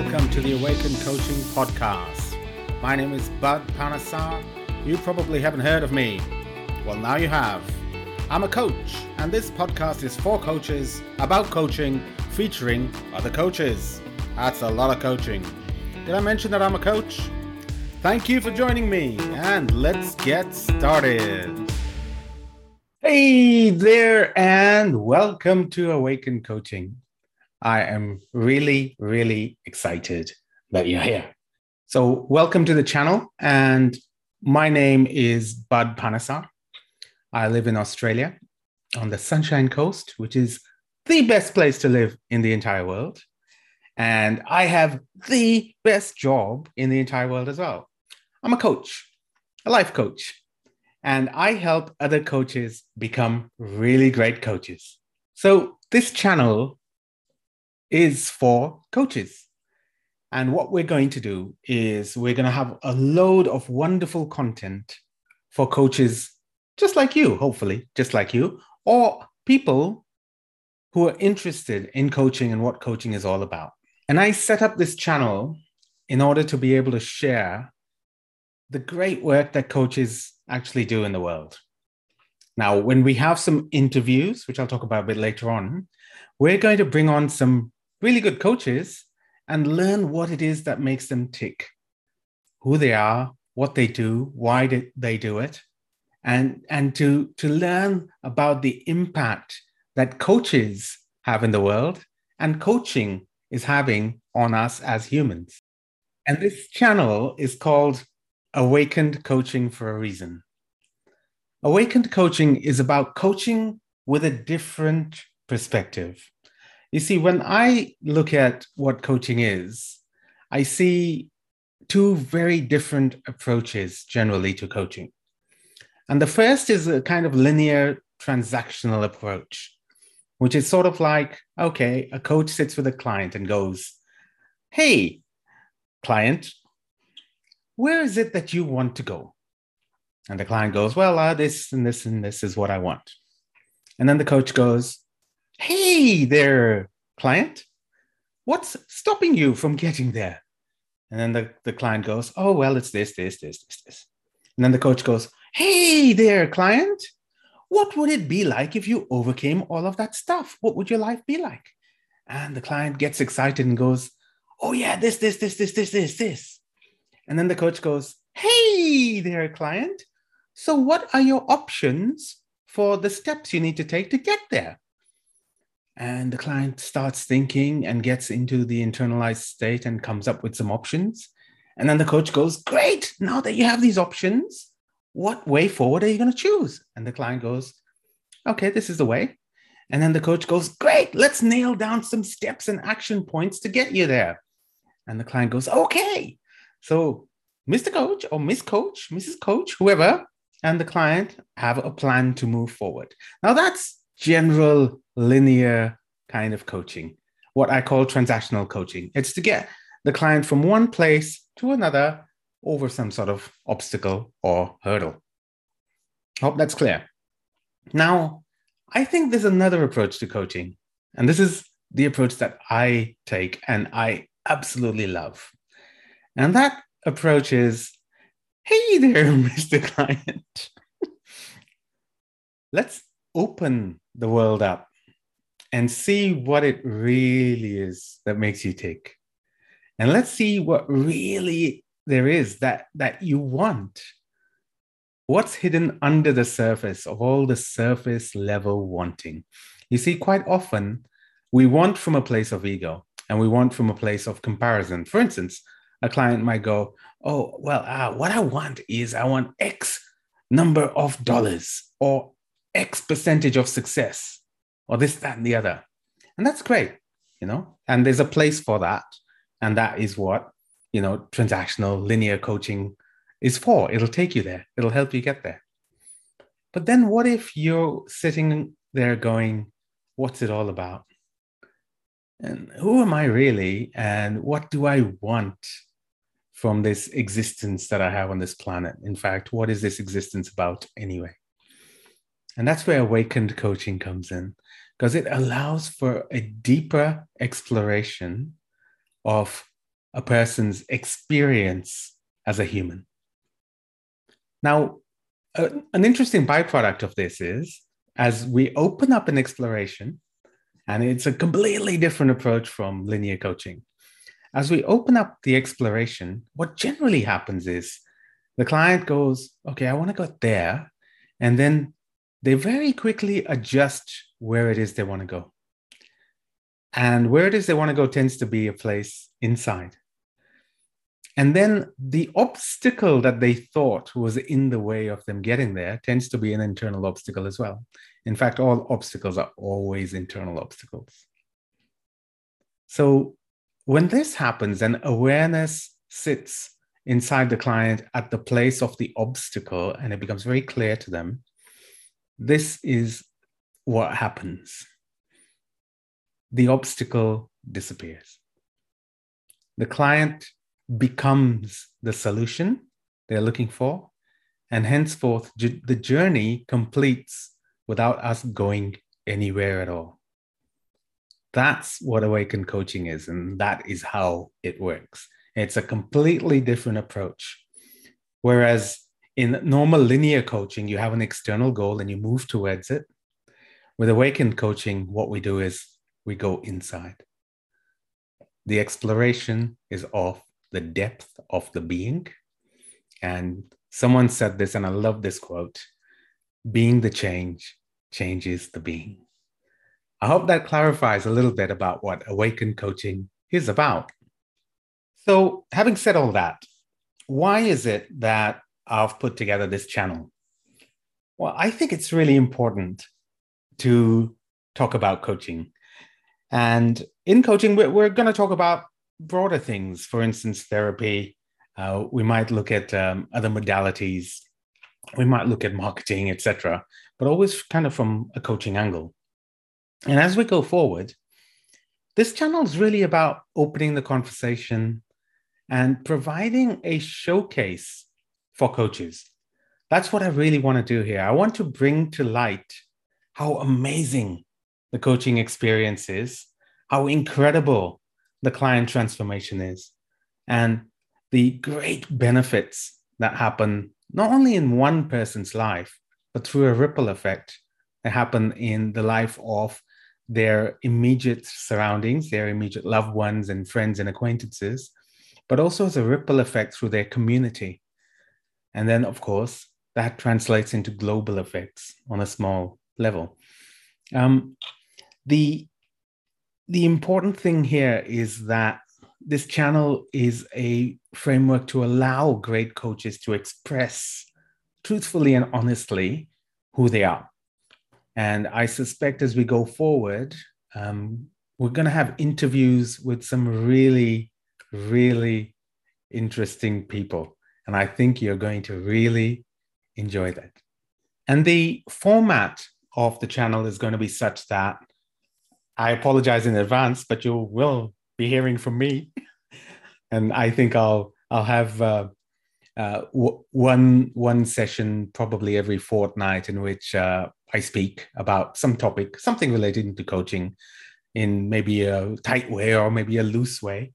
welcome to the Awaken Coaching Podcast. My name is Bud Panasar. You probably haven't heard of me. Well, now you have. I'm a coach, and this podcast is for coaches about coaching, featuring other coaches. That's a lot of coaching. Did I mention that I'm a coach? Thank you for joining me, and let's get started. Hey there, and welcome to Awaken Coaching. I am really, really excited that you're here. So, welcome to the channel. And my name is Bud Panasar. I live in Australia on the Sunshine Coast, which is the best place to live in the entire world. And I have the best job in the entire world as well. I'm a coach, a life coach, and I help other coaches become really great coaches. So, this channel is for coaches. And what we're going to do is we're going to have a load of wonderful content for coaches just like you, hopefully, just like you, or people who are interested in coaching and what coaching is all about. And I set up this channel in order to be able to share the great work that coaches actually do in the world. Now, when we have some interviews, which I'll talk about a bit later on, we're going to bring on some really good coaches and learn what it is that makes them tick, who they are, what they do, why they do it, and, and to, to learn about the impact that coaches have in the world and coaching is having on us as humans. And this channel is called Awakened Coaching for a reason. Awakened Coaching is about coaching with a different perspective. You see, when I look at what coaching is, I see two very different approaches generally to coaching. And the first is a kind of linear transactional approach, which is sort of like okay, a coach sits with a client and goes, Hey, client, where is it that you want to go? And the client goes, Well, uh, this and this and this is what I want. And then the coach goes, Hey there, client, what's stopping you from getting there? And then the, the client goes, Oh, well, it's this, this, this, this, this. And then the coach goes, Hey there, client, what would it be like if you overcame all of that stuff? What would your life be like? And the client gets excited and goes, Oh, yeah, this, this, this, this, this, this, this. And then the coach goes, Hey there, client. So, what are your options for the steps you need to take to get there? And the client starts thinking and gets into the internalized state and comes up with some options. And then the coach goes great! Now that you have these options what way forward are you going to choose? And the client goes okay this is the way. And then the coach goes great! Let's nail down some steps and action points to get you there. And the client goes okay. So mr coach or miss coach mrs coach whoever and the client have a plan to move forward. Now that's general linear kind of coaching, what I call transactional coaching. It's to get the client from one place to another over some sort of obstacle or hurdle. Hope that's clear. Now, I think there's another approach to coaching, and this is the approach that I take and I absolutely love. And that approach is hey there, Mr. Client. Let's open the world up and see what it really is that makes you tick. And let's see what really there is that, that you want. What's hidden under the surface of all the surface level wanting? You see, quite often we want from a place of ego and we want from a place of comparison. For instance, a client might go, Oh, well, uh, what I want is I want X number of dollars or X percentage of success or this, that, and the other. And that's great, you know, and there's a place for that. And that is what, you know, transactional linear coaching is for. It'll take you there, it'll help you get there. But then what if you're sitting there going, what's it all about? And who am I really? And what do I want from this existence that I have on this planet? In fact, what is this existence about anyway? And that's where awakened coaching comes in, because it allows for a deeper exploration of a person's experience as a human. Now, uh, an interesting byproduct of this is as we open up an exploration, and it's a completely different approach from linear coaching. As we open up the exploration, what generally happens is the client goes, Okay, I want to go there. And then they very quickly adjust where it is they want to go. And where it is they want to go tends to be a place inside. And then the obstacle that they thought was in the way of them getting there tends to be an internal obstacle as well. In fact, all obstacles are always internal obstacles. So when this happens and awareness sits inside the client at the place of the obstacle and it becomes very clear to them, this is what happens. The obstacle disappears. The client becomes the solution they're looking for, and henceforth the journey completes without us going anywhere at all. That's what awakened coaching is, and that is how it works. It's a completely different approach. Whereas in normal linear coaching, you have an external goal and you move towards it. With awakened coaching, what we do is we go inside. The exploration is of the depth of the being. And someone said this, and I love this quote being the change changes the being. I hope that clarifies a little bit about what awakened coaching is about. So, having said all that, why is it that I've put together this channel? Well, I think it's really important to talk about coaching. And in coaching, we're, we're going to talk about broader things, for instance, therapy. Uh, we might look at um, other modalities. We might look at marketing, etc., but always kind of from a coaching angle. And as we go forward, this channel is really about opening the conversation and providing a showcase for coaches. That's what I really want to do here. I want to bring to light how amazing the coaching experience is, how incredible the client transformation is, and the great benefits that happen not only in one person's life, but through a ripple effect that happen in the life of their immediate surroundings, their immediate loved ones and friends and acquaintances, but also as a ripple effect through their community. And then, of course, that translates into global effects on a small level. Um, the, the important thing here is that this channel is a framework to allow great coaches to express truthfully and honestly who they are. And I suspect as we go forward, um, we're going to have interviews with some really, really interesting people. And I think you're going to really enjoy that. And the format of the channel is going to be such that I apologize in advance, but you will be hearing from me. and I think I'll I'll have uh, uh, w- one one session probably every fortnight in which uh, I speak about some topic, something related to coaching, in maybe a tight way or maybe a loose way,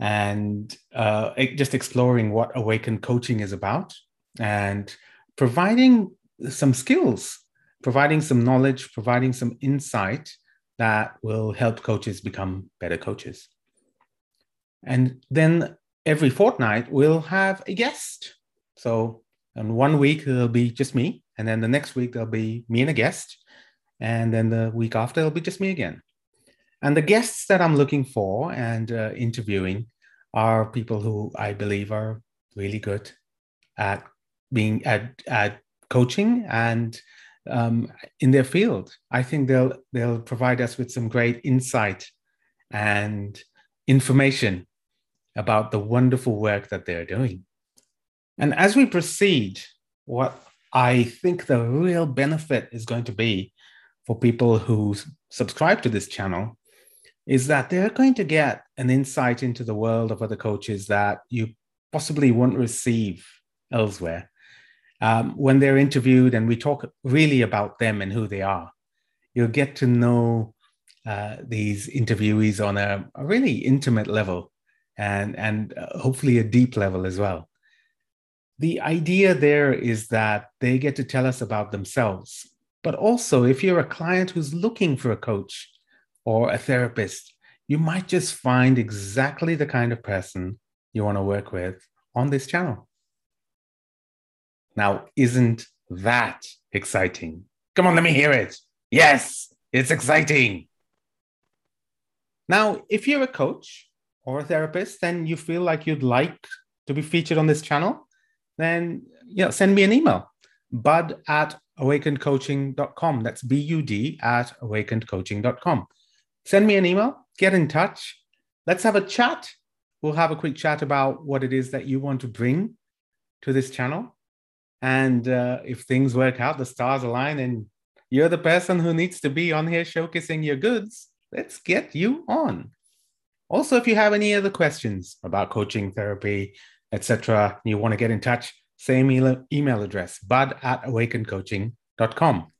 and uh, just exploring what awakened coaching is about and providing some skills, providing some knowledge, providing some insight that will help coaches become better coaches. And then every fortnight, we'll have a guest. So, in one week, it'll be just me. And then the next week, there'll be me and a guest. And then the week after, it'll be just me again. And the guests that I'm looking for and uh, interviewing are people who I believe are really good at being at, at coaching and um, in their field. I think they'll they'll provide us with some great insight and information about the wonderful work that they're doing. And as we proceed, what I think the real benefit is going to be for people who subscribe to this channel is that they're going to get an insight into the world of other coaches that you possibly won't receive elsewhere. Um, when they're interviewed and we talk really about them and who they are, you'll get to know uh, these interviewees on a, a, really intimate level and and uh, hopefully a deep level as well. The idea there is that they get to tell us about themselves. But also, if you're a client who's looking for a coach or a therapist, you might just find exactly the kind of person you want to work with on this channel. Now, isn't that exciting? Come on, let me hear it. Yes, it's exciting. Now, if you're a coach or a therapist and you feel like you'd like to be featured on this channel, then you know, send me an email, bud at awakenedcoaching.com. That's B-U-D at awakenedcoaching.com. Send me an email, get in touch. Let's have a chat. We'll have a quick chat about what it is that you want to bring to this channel. And uh, if things work out, the stars align, and you're the person who needs to be on here showcasing your goods, let's get you on. Also, if you have any other questions about coaching, therapy, etc., you want to get in touch, same email address, bud at awakenedcoaching.com.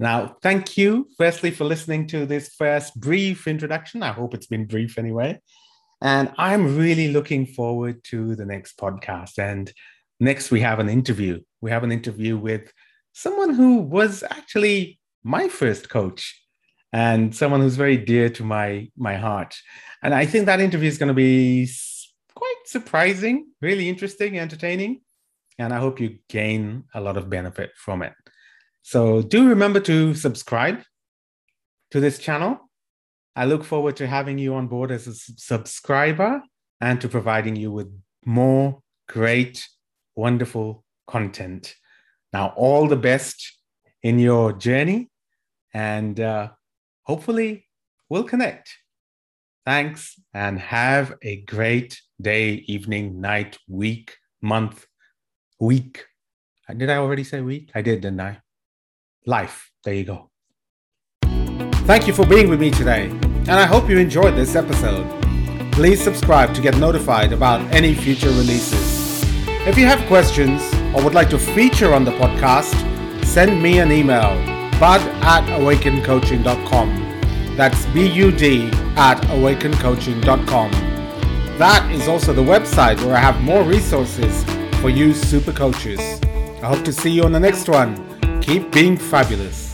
Now, thank you, firstly, for listening to this first brief introduction. I hope it's been brief anyway. And I'm really looking forward to the next podcast. And next, we have an interview. We have an interview with someone who was actually my first coach and someone who's very dear to my my heart. And I think that interview is going to be quite surprising, really interesting, entertaining, and I hope you gain a lot of benefit from it. So do remember to subscribe to this channel. I look forward to having you on board as a subscriber and to providing you with more great, wonderful content. Now, all the best in your journey, and uh, hopefully we'll connect. Thanks and have a great day, evening, night, week, month, week. Did I already say week? I did, didn't I? Life. There you go. Thank you for being with me today, and I hope you enjoyed this episode. Please subscribe to get notified about any future releases. If you have questions or would like to feature on the podcast, send me an email bud at awakencoaching.com. That's B U D at awakencoaching.com. That is also the website where I have more resources for you super coaches. I hope to see you on the next one. Keep being fabulous.